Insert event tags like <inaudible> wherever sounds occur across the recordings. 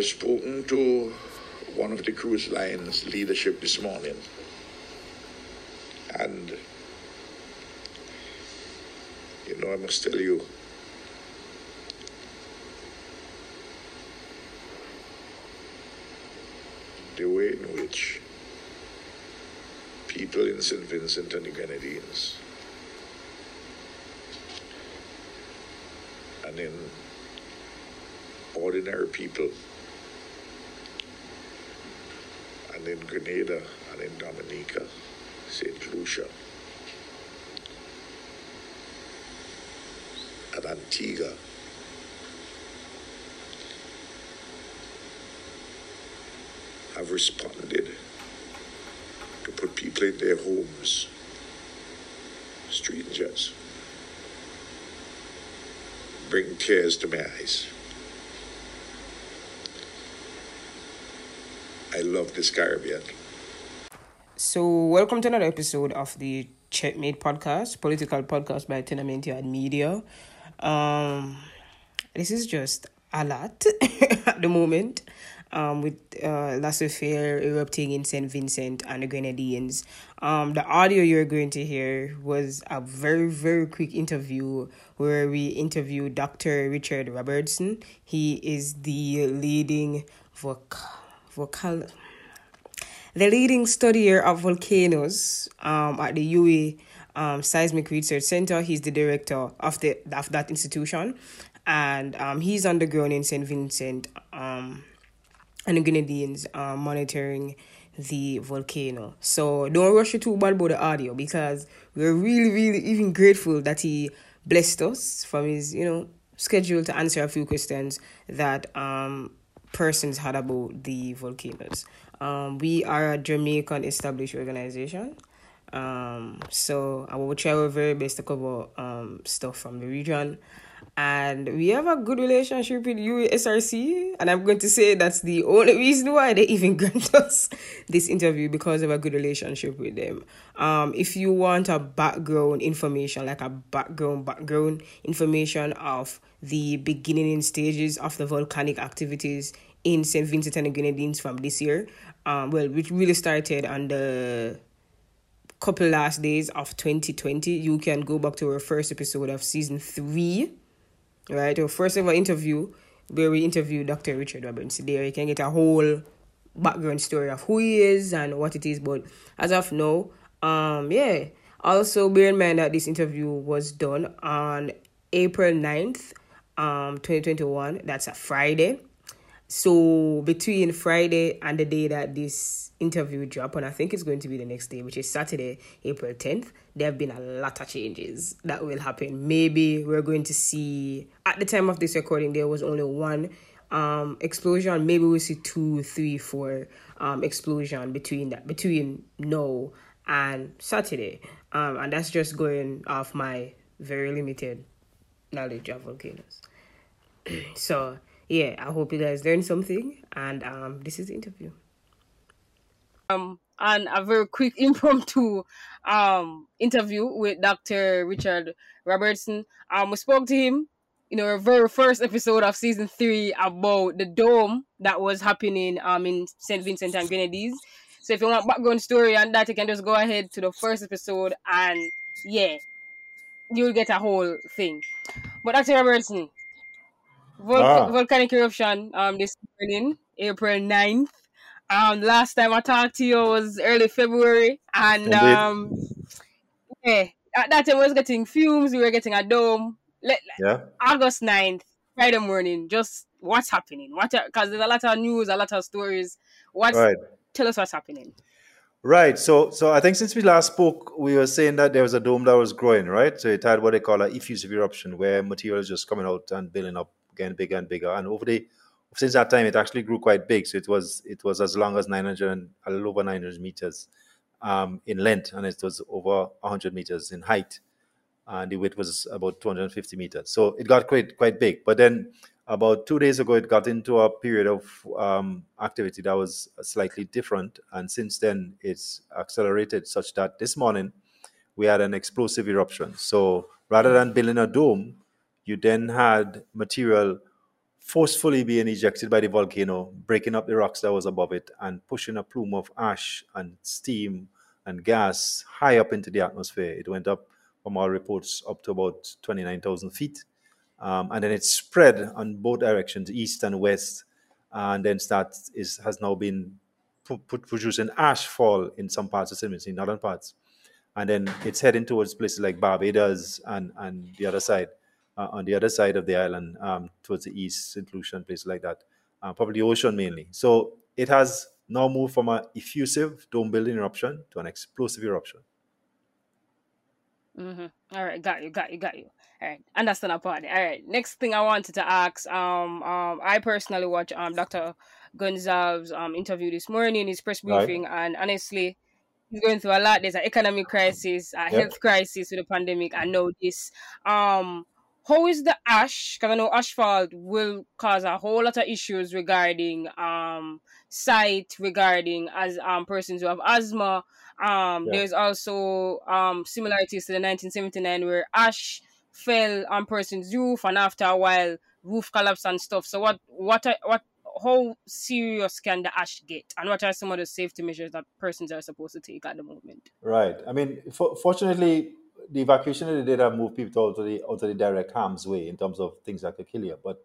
I've spoken to one of the cruise lines leadership this morning, and you know, I must tell you, the way in which people in St. Vincent and the Grenadines and in ordinary people and in Grenada and in Dominica, St. Lucia, and Antigua. Have responded to put people in their homes, strangers, bring tears to my eyes. I love this Caribbean. So, welcome to another episode of the Checkmate podcast, political podcast by Tenamentio and Media. Um, this is just a lot <laughs> at the moment, um, with uh, La Soufrière erupting in St. Vincent and the Grenadines. Um, the audio you're going to hear was a very, very quick interview where we interviewed Dr. Richard Robertson. He is the leading voc- vocal the leading studier of volcanoes um, at the UWI um, Seismic Research Center. He's the director of the of that institution, and um, he's underground in Saint Vincent um, and the Grenadines, um, monitoring the volcano. So don't rush it too bad about the audio because we're really, really even grateful that he blessed us from his, you know, schedule to answer a few questions that um persons had about the volcanoes. Um, we are a Jamaican established organization. Um, so I will try our very best to cover um stuff from the region. And we have a good relationship with USRC, and I'm going to say that's the only reason why they even <laughs> grant us this interview because of a good relationship with them. Um, if you want a background information, like a background background information of the beginning stages of the volcanic activities in St. Vincent and the Grenadines from this year, um, well, which really started on the couple last days of 2020, you can go back to our first episode of season three, right? Our first ever interview where we interview Dr. Richard Robertson. There you can get a whole background story of who he is and what it is. But as of now, um, yeah. Also, bear in mind that this interview was done on April 9th, um, 2021. That's a Friday. So between Friday and the day that this interview drop, and I think it's going to be the next day, which is Saturday, April 10th, there have been a lot of changes that will happen. Maybe we're going to see at the time of this recording there was only one um explosion. Maybe we'll see two, three, four um explosion between that between now and Saturday. Um and that's just going off my very limited knowledge of volcanoes. <clears throat> so yeah, I hope you guys learned something. And um, this is the interview. Um, and a very quick <laughs> impromptu um interview with Dr. Richard Robertson. Um, we spoke to him know, our very first episode of season three about the dome that was happening um in St. Vincent and Grenadines. So if you want background story and that, you can just go ahead to the first episode and yeah, you'll get a whole thing. But Dr. Robertson, Ah. volcanic eruption um this morning, April 9th. Um last time I talked to you was early February and Indeed. um yeah, at that time we was getting fumes, we were getting a dome. Let, Yeah. August 9th, Friday morning, just what's happening? What because there's a lot of news, a lot of stories. What? Right. tell us what's happening. Right. So, so I think since we last spoke, we were saying that there was a dome that was growing, right? So it had what they call an effusive eruption, where material is just coming out and building up, getting bigger and bigger. And over the since that time, it actually grew quite big. So it was it was as long as 900 and a little over 900 meters um, in length, and it was over 100 meters in height, and the width was about 250 meters. So it got quite quite big. But then about two days ago, it got into a period of um, activity that was slightly different, and since then it's accelerated such that this morning we had an explosive eruption. So rather than building a dome, you then had material forcefully being ejected by the volcano, breaking up the rocks that was above it, and pushing a plume of ash and steam and gas high up into the atmosphere. It went up, from our reports, up to about 29,000 feet. Um, and then it spread on both directions, east and west, and then start is has now been producing ash fall in some parts of St. in northern parts. And then it's heading towards places like Barbados and, and the other side, uh, on the other side of the island, um, towards the east, St. Lucia, places like that, uh, probably the ocean mainly. So it has now moved from an effusive dome building eruption to an explosive eruption. Mm-hmm. All right, got you, got you, got you. All right, understand that part. All right, next thing I wanted to ask, um, um, I personally watched um Dr. Gonsalves's um interview this morning, in his press briefing, right. and honestly, he's going through a lot. There's an economic crisis, a yep. health crisis with the pandemic, and now this. Um, how is the ash? Because I know ash fall will cause a whole lot of issues regarding um sight, regarding as um persons who have asthma. Um, yeah. there's also um similarities to the 1979 where ash fell on person's roof, and after a while, roof collapse and stuff. So what what what how serious can the ash get, and what are some of the safety measures that persons are supposed to take at the moment? Right. I mean, for, fortunately, the evacuation of the data move people out of the out of the direct harm's way in terms of things that could kill you. But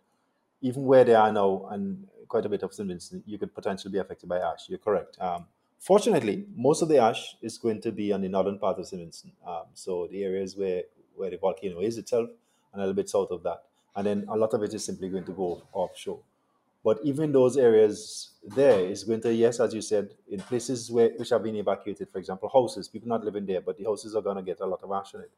even where they are now, and quite a bit of. Vincent, you could potentially be affected by ash. You're correct. Um, fortunately, most of the ash is going to be on the northern part of St. Vincent. Um, so the areas where where the volcano is itself, and a little bit south of that, and then a lot of it is simply going to go offshore. But even those areas there is going to, yes, as you said, in places where which have been evacuated, for example, houses, people not living there, but the houses are going to get a lot of ash on it.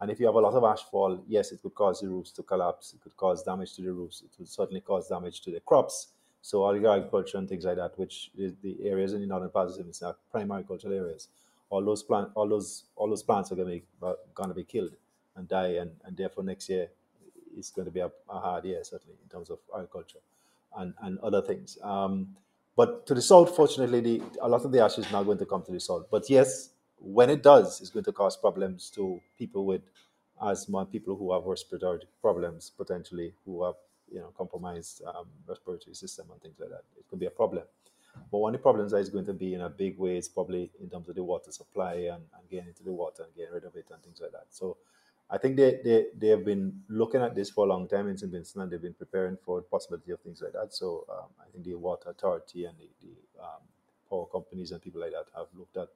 And if you have a lot of ash fall, yes, it could cause the roofs to collapse. It could cause damage to the roofs. It would certainly cause damage to the crops. So all the agriculture and things like that, which is the areas in the northern parts of are prime agricultural areas, all those plant, all those, all those plants are going to be going to be killed and die, and, and therefore next year is going to be a, a hard year certainly in terms of agriculture and, and other things. Um, but to the south, fortunately, the, a lot of the ash is not going to come to the south. But yes, when it does, it's going to cause problems to people with asthma, people who have respiratory problems, potentially who have you know compromised um, respiratory system and things like that. It could be a problem. But one of the problems that is going to be in a big way is probably in terms of the water supply and, and getting into the water and getting rid of it and things like that. So I think they, they, they have been looking at this for a long time in St. Vincent and they've been preparing for the possibility of things like that. So um, I think the water authority and the, the um, power companies and people like that have looked at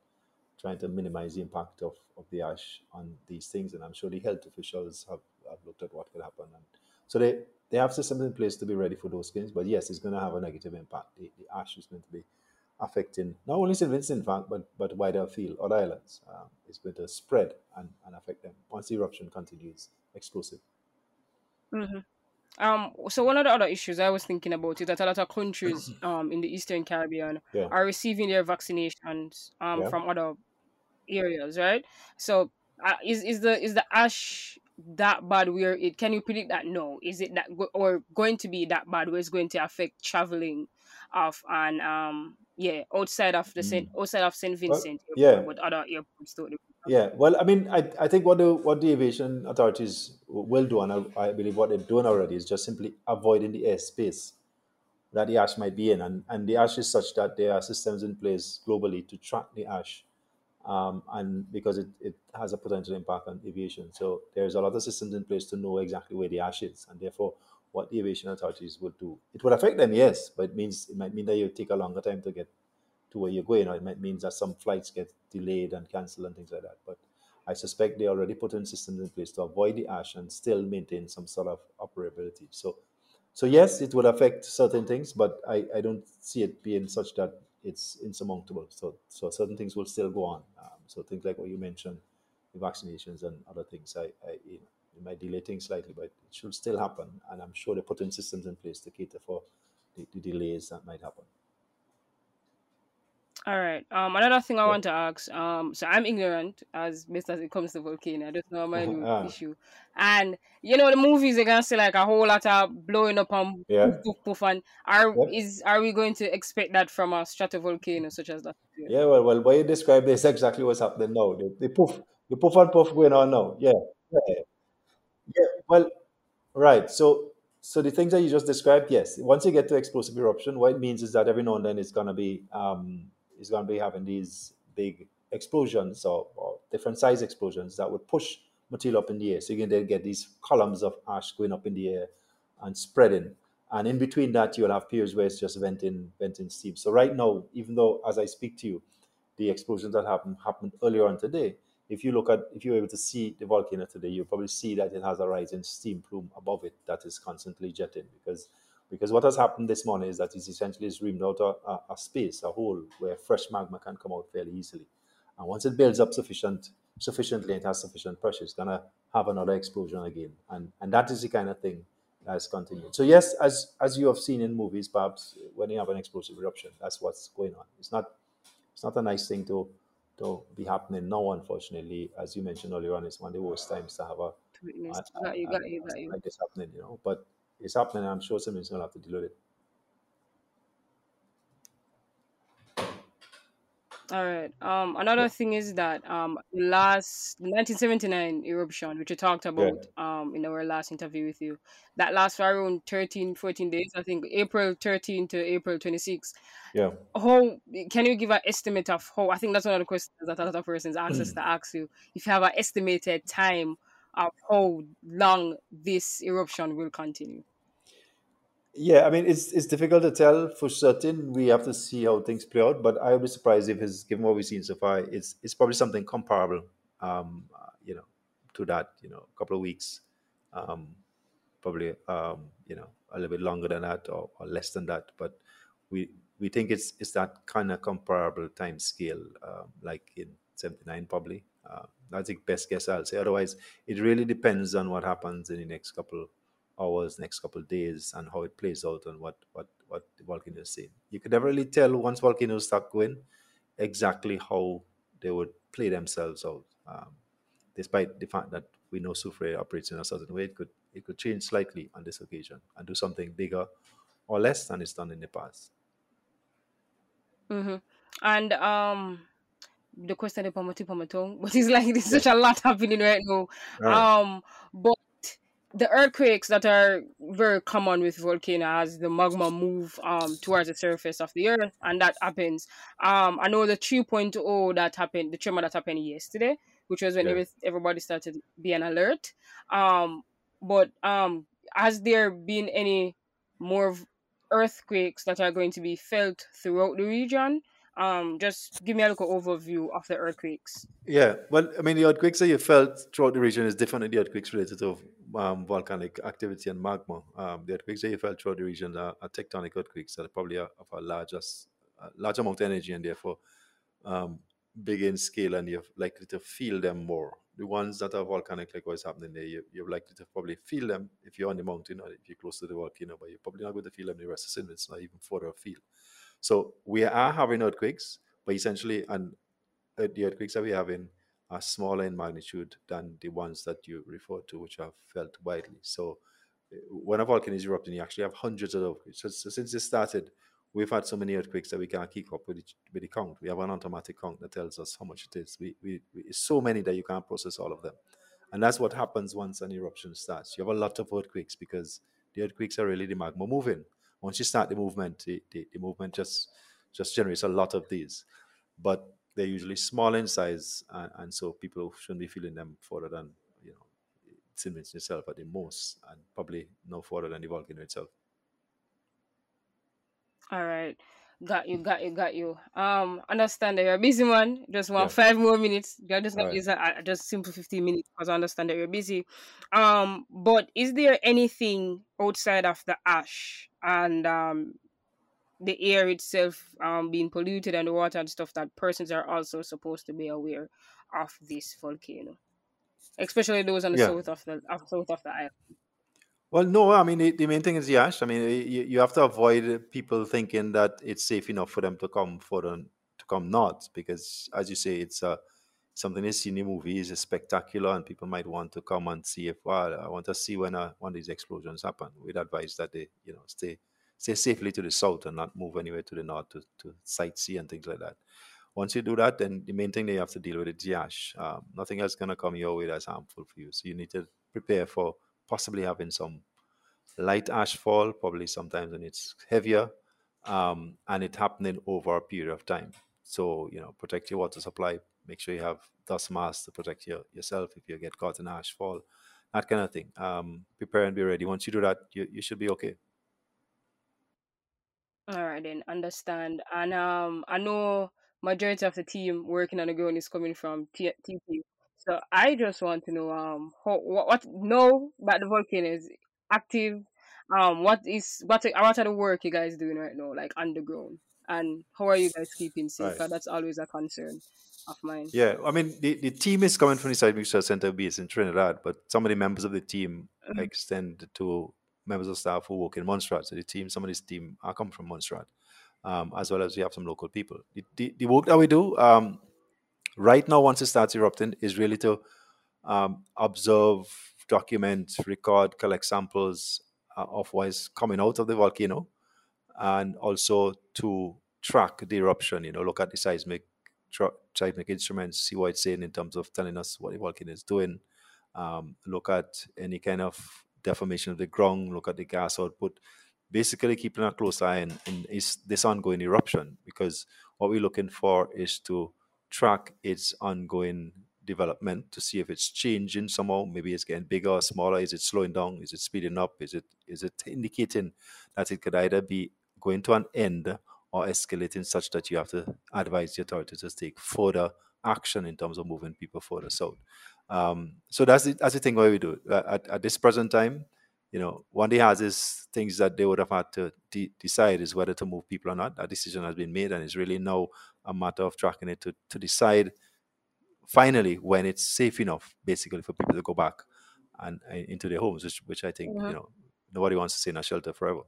trying to minimize the impact of, of the ash on these things. And I'm sure the health officials have, have looked at what could happen. And so they, they have systems in place to be ready for those things. But yes, it's going to have a negative impact. The, the ash is going to be affecting not only St. Vincent, in fact, but, but wider field, other islands. Um, it's going to spread and, and affect them once the eruption continues explosive. Mm-hmm. Um, so one of the other issues I was thinking about is that a lot of countries <clears throat> um, in the Eastern Caribbean yeah. are receiving their vaccinations um, yeah. from other areas, right? So uh, is is the is the ash that bad where it can you predict that no is it that or going to be that bad where it's going to affect traveling of and um yeah, outside of the Saint, mm. outside of Saint Vincent, well, yeah, with other airports. Yeah, well, I mean, I, I think what the what the aviation authorities will do, and I, I believe what they're doing already, is just simply avoiding the airspace that the ash might be in, and and the ash is such that there are systems in place globally to track the ash, um, and because it, it has a potential impact on aviation, so there's a lot of systems in place to know exactly where the ash is, and therefore what the aviation authorities would do. It would affect them, yes, but it means it might mean that you take a longer time to get to where you're going, or it might mean that some flights get delayed and cancelled and things like that. But I suspect they already put in systems in place to avoid the ash and still maintain some sort of operability. So, so yes, it would affect certain things, but I, I don't see it being such that it's insurmountable. So, so certain things will still go on. Um, so things like what you mentioned, the vaccinations and other things. I, I you know, it might delay things slightly, but it should still happen. And I'm sure they're putting systems in place to cater for the, the delays that might happen. All right. Um, another thing I yeah. want to ask. Um, so I'm ignorant as best as it comes to volcano. I don't know my <laughs> ah. issue. And you know the movies are gonna say like a whole lot of blowing up and yeah. poof, poof, poof, and are is are we going to expect that from a stratovolcano such as that? Yeah. Well, well, what you described is exactly what's happening now. The, the poof, the poof and puff going on now. Yeah. Well, right. So so the things that you just described, yes. Once you get to explosive eruption, what it means is that every now and then it's gonna be um, it's gonna be having these big explosions or, or different size explosions that would push material up in the air. So you can then get these columns of ash going up in the air and spreading. And in between that, you'll have periods where it's just venting, venting steam. So right now, even though as I speak to you, the explosions that happened happened earlier on today, if you look at if you're able to see the volcano today, you'll probably see that it has a rising steam plume above it that is constantly jetting because because what has happened this morning is that it's essentially it's reamed out a, a, a space, a hole where fresh magma can come out fairly easily. And once it builds up sufficient sufficiently and has sufficient pressure, it's gonna have another explosion again. And and that is the kind of thing that's continued. So yes, as as you have seen in movies, perhaps when you have an explosive eruption, that's what's going on. It's not it's not a nice thing to to be happening now, unfortunately, as you mentioned earlier on, it's one of the worst times to have a, Witness. a- Got you, got you, got you. like this happening, you know. But it's happening, and I'm sure somebody's gonna have to deal with it. All right. Um, another thing is that um, last 1979 eruption, which we talked Yeah, about um in our last interview with you, that lasts for around 13, 14 days. I think April 13 to April 26. yeah. How can you give an estimate of how? I think that's one of the questions that a lot of persons <clears throat> ask us to ask you. If you have an estimated time of how long this eruption will continue. Yeah, I mean, it's it's difficult to tell for certain. We have to see how things play out. But I would be surprised if it's given what we've seen so far. It's it's probably something comparable, um, uh, you know, to that. You know, a couple of weeks, um, probably, um, you know, a little bit longer than that or, or less than that. But we we think it's it's that kind of comparable time scale, um, like in '79, probably. Uh, that's the best guess I'll say. Otherwise, it really depends on what happens in the next couple hours, next couple of days, and how it plays out and what what what the volcano is saying. You could never really tell once volcanoes start going exactly how they would play themselves out. Um, despite the fact that we know Soufriere operates in a certain way, it could it could change slightly on this occasion and do something bigger or less than it's done in the past. Mm-hmm. And um, the question upon my tip on my tongue, but it's like there's Yeah. such a lot happening right now. Right. Um, but the earthquakes that are very common with volcano as the magma move um towards the surface of the earth, and that happens. Um, I know the 3.0 that happened, the tremor that happened yesterday, which was when Yeah. every, everybody started being alert. Um, but um, has there been any more earthquakes that are going to be felt throughout the region? Um, just give me a little overview of the earthquakes. Yeah, well, I mean, the earthquakes that you felt throughout the region is different than the earthquakes related to um, volcanic activity and magma. Um, the earthquakes that you felt throughout the region are, are tectonic earthquakes that are probably of a larger, s- a large amount of energy and therefore um, big in scale, and you're likely to feel them more. The ones that are volcanic, like what's happening there, you, you're likely to probably feel them if you're on the mountain or if you're close to the volcano, but you're probably not going to feel them the rest of the. It's not even further afield. So we are having earthquakes, but essentially, and uh, the earthquakes that we have in are smaller in magnitude than the ones that you refer to, which are felt widely. So uh, when a volcano is erupting, you actually have hundreds of earthquakes. So, so since it started, we've had so many earthquakes that we can't keep up with, each, with the count. We have an automatic count that tells us how much it is. We, we, we, it's so many that you can't process all of them. And that's what happens once an eruption starts. You have a lot of earthquakes because the earthquakes are really the magma moving. Once you start the movement, the, the, the movement just just generates a lot of these. But they're usually small in size, and, and so people shouldn't be feeling them further than you know Siemens itself at the most, and probably no further than the volcano itself. All right. Got you, got you, got you. Um, understand that you're a busy man. Just want Yeah. five more minutes. You're just gonna right. use a, a- just simple 15 minutes because I understand that you're busy. Um, but is there anything outside of the ash and um the air itself um being polluted and the water and stuff that persons are also supposed to be aware of this volcano? Especially those on the Yeah. south of the of south of the island. Well, no, I mean, the, the main thing is the ash. I mean, you, you have to avoid people thinking that it's safe enough for them to come for them to come north because, as you say, it's uh, something they see in the movies is spectacular, and people might want to come and see if. Well, I want to see when uh, one of these explosions happen. We'd advise that they, you know, stay stay safely to the south and not move anywhere to the north to, to sightsee and things like that. Once you do that, then the main thing that you have to deal with is the ash. Um, nothing else is going to come your way that's harmful for you. So you need to prepare for possibly having some light ash fall, probably sometimes when it's heavier, um, and it happening over a period of time. So, you know, protect your water supply. Make sure you have dust masks to protect your, yourself if you get caught in ash fall, that kind of thing. Um, prepare and be ready. Once you do that, you, you should be okay. All right, then understand. And um, I know majority of the team working on the ground is coming from T- TP. So I just want to know um how, what what know about the volcano is active. Um, what is what are- what are the work you guys doing right now, like underground, and how are you guys keeping safe? Right. that's always a concern of mine. Yeah, I mean, the, the team is coming from the Seismic Research Center based in Trinidad, but some of the members of the team Mhm. extend to members of staff who work in Montserrat. So the team, some of this team are come from Montserrat, um, as well as we have some local people. The, the, the work that we do um, right now, once it starts erupting, is really to um, observe, document, record, collect samples uh, of what is coming out of the volcano, and also to track the eruption. You know, look at the seismic tra- seismic instruments, see what it's saying in terms of telling us what the volcano is doing. Um, look at any kind of deformation of the ground. Look at the gas output. Basically, keeping a close eye on is this ongoing eruption because what we're looking for is to track its ongoing development to see if it's changing somehow. Maybe it's getting bigger or smaller. Is it slowing down? Is it speeding up? Is it is it indicating that it could either be going to an end or escalating such that you have to advise the authorities to take further action in terms of moving people further south. Um, so that's the, that's the thing why we do. At, at this present time, you know, one day has these things that they would have had to de- decide is whether to move people or not. That decision has been made, and it's really now a matter of tracking it to, to decide finally when it's safe enough, basically, for people to go back and, into their homes, which, which I think you know nobody wants to stay in a shelter forever.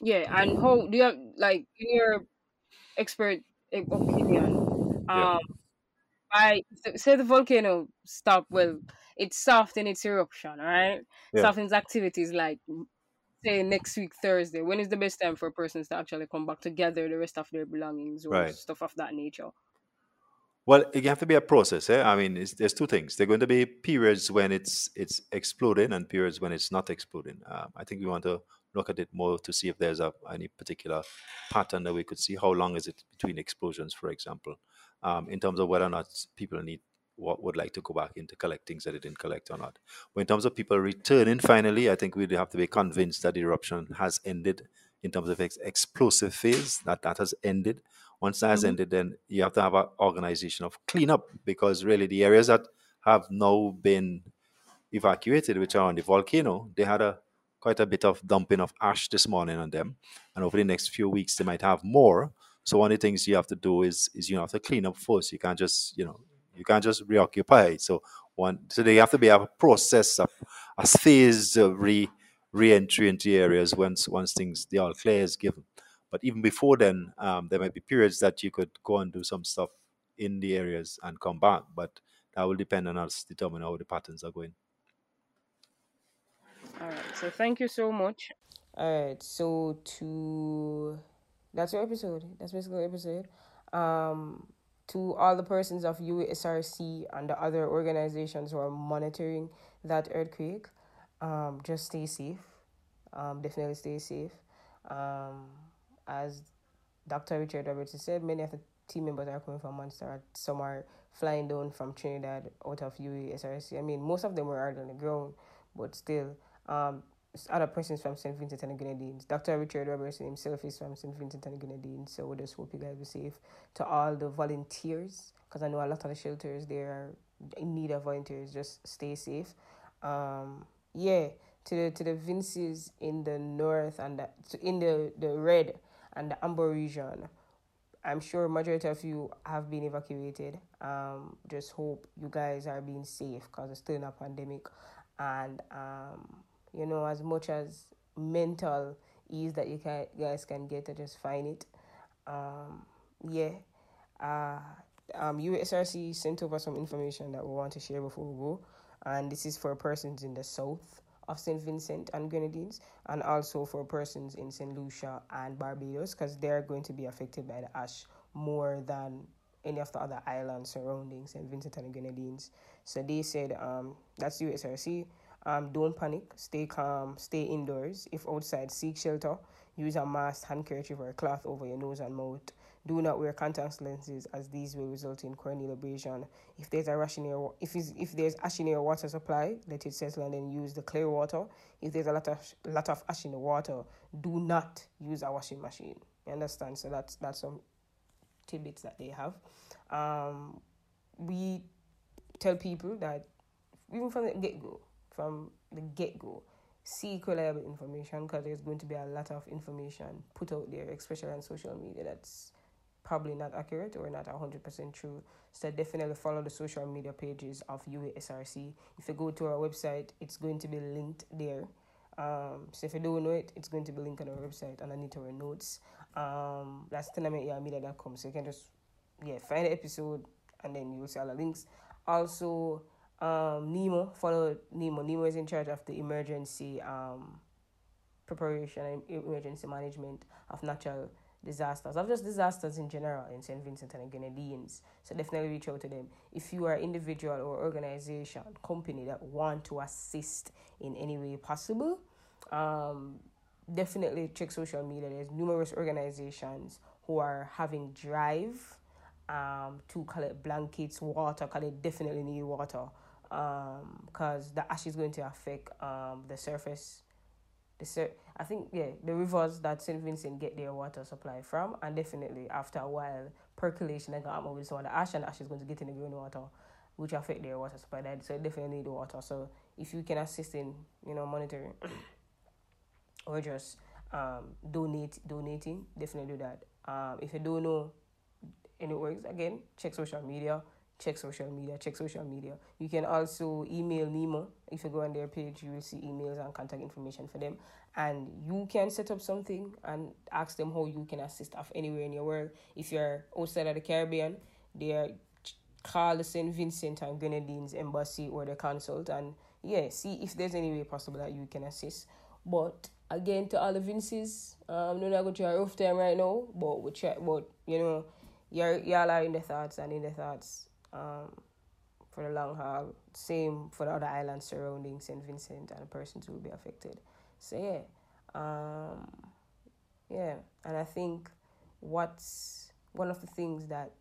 Yeah, and how do you have like in your expert eh, opinion? Yeah. I say the volcano stop. Well, it's soft in its eruption, right? Yeah. Soft in its activities, like say next week Thursday. When is the best time for persons to actually come back together the rest of their belongings or Right. stuff of that nature? Well, it have to be a process. Eh? I mean, it's, there's two things. There are going to be periods when it's it's exploding and periods when it's not exploding. Um, I think we want to look at it more to see if there's a, any particular pattern that we could see. How long is it between explosions, for example, um, in terms of whether or not people need what would like to go back into collect things that they didn't collect or not. But in terms of people returning, finally, I think we'd have to be convinced that the eruption has ended in terms of ex- explosive phase. That that has ended. Once that has Mhm. ended, then you have to have an organization of cleanup because really the areas that have now been evacuated, which are on the volcano, they had a quite a bit of dumping of ash this morning on them, and over the next few weeks they might have more. So one of the things you have to do is is you have to clean up first. You can't just you know you can't just reoccupy. So one so they have to be a process, a, a phased re re-entry into areas once once things the all clear is given. But even before then, um, there might be periods that you could go and do some stuff in the areas and come back. But that will depend on us determine how the patterns are going. All right. So thank you so much. All right. So to that's your episode. That's basically episode. Um, to all the persons of USRC and the other organizations who are monitoring that earthquake, um, just stay safe. Um, definitely stay safe. Um, as Dr. Richard Roberts said, many of the team members are coming from Montserrat. Some are flying down from Trinidad out of USRC. I mean, most of them were already on the ground, but still, um, other persons from St. Vincent and the Grenadines. Dr. Richard Robertson himself is from St. Vincent and the Grenadines, so we just hope you guys be safe. To all the volunteers, because I know a lot of the shelters they are in need of volunteers. Just stay safe. Um, yeah, to the to the Vinces in the north and the, to- in the the red and the amber region. I'm sure majority of you have been evacuated. Um, just hope you guys are being safe because it's still in a pandemic, and um, you know as much as mental ease that you can guys can get to just find it. Um, yeah. Uh, um, USRC sent over some information that we want to share before we go, and this is for persons in the south of St. Vincent and Grenadines, and also for persons in St. Lucia and Barbados, because they're going to be affected by the ash more than any of the other islands surrounding St. Vincent and Grenadines. So they said um, that's USRC. Um, don't panic. Stay calm. Stay indoors. If outside, seek shelter. Use a mask, handkerchief, or a cloth over your nose and mouth. Do not wear contact lenses, as these will result in corneal abrasion. If there's a rush in your if if there's ash in your water supply, let it settle and then use the clear water. If there's a lot of lot of ash in the water, do not use a washing machine. You understand? So that's that's some tidbits that they have. Um, we tell people that even from the get go, from the get go, seek reliable information because there's going to be a lot of information put out there, especially on social media that's probably not accurate or not 100% true. So definitely follow the social media pages of UASRC. If you go to our website, it's going to be linked there. Um, so if you don't know it, it's going to be linked on our website and to our notes. Um, that's tenamentmedia.com. So you can just yeah find the episode and then you will see all the links. Also, um, Nemo, follow Nemo. Nemo is in charge of the emergency um, preparation and emergency management of natural disasters, of just disasters in general in St. Vincent and the Grenadines. So definitely reach out to them. If you are individual or organization, company that want to assist in any way possible, um, definitely check social media. There's numerous organizations who are having drive um, to collect blankets, water, because they definitely need water because um, the ash is going to affect um, the surface the sur- I think yeah the rivers that St Vincent get their water supply from, and definitely after a while percolation and come with some of the ash and ash is going to get in the groundwater, which affect their water supply. So they definitely need the water. So if you can assist in you know monitoring <coughs> or just um donate donating, definitely do that. Um if you don't know any works again, check social media check social media, check social media. You can also email Nemo. If you go on their page, you will see emails and contact information for them. And you can set up something and ask them how you can assist of anywhere in your world. If you're outside of the Caribbean, they call the St. Vincent and Grenadines embassy or the consult and yeah, see if there's any way possible that you can assist. But again, to all the Vinces, um, no, not going to a rough time right now, but we try, but you know, y'all are in the thoughts and in the thoughts um, for the long haul. Same for the other islands surrounding St. Vincent and the persons who will be affected. So yeah, um, yeah, and I think what's one of the things that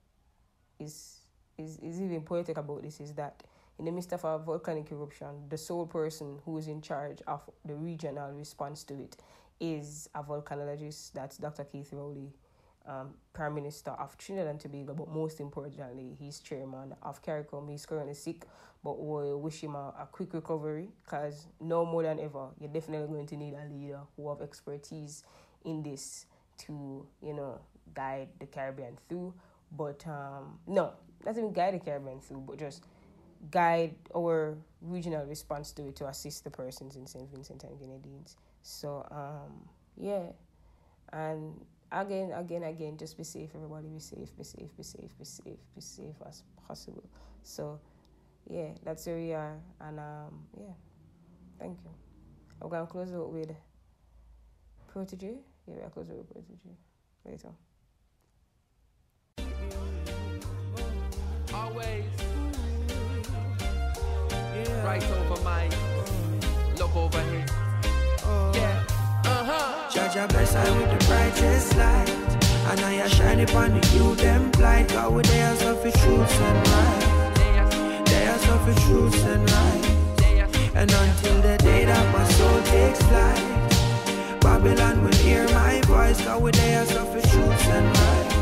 is is is even poetic about this is that in the midst of a volcanic eruption, the sole person who is in charge of the regional response to it is a volcanologist. That's Dr. Keith Rowley um, Prime Minister of Trinidad and Tobago, but most importantly, he's chairman of CARICOM. He's currently sick, but we wish him a, a quick recovery because no more than ever, you're definitely going to need a leader who have expertise in this to, you know, guide the Caribbean through. But um, no, not even guide the Caribbean through, but just guide our regional response to it to assist the persons in St. Vincent and Grenadines. So, um, yeah, and again, again, again, just be safe, everybody. Be safe, be safe, be safe, be safe, be safe as possible. So, yeah, that's where we are. And, um, yeah, thank you. I'm going to close out with Protoje. Yeah, we'll close with Protoje later. Always. Yeah. Right over my look over here. Oh. Yeah. Uh-huh. Judge a bless I with the brightest light. And I shine upon the you them blind. God with they are for truth and right. They are for truth and right. And until the day that my soul takes flight, Babylon will hear my voice. God with they are and and for truth and right.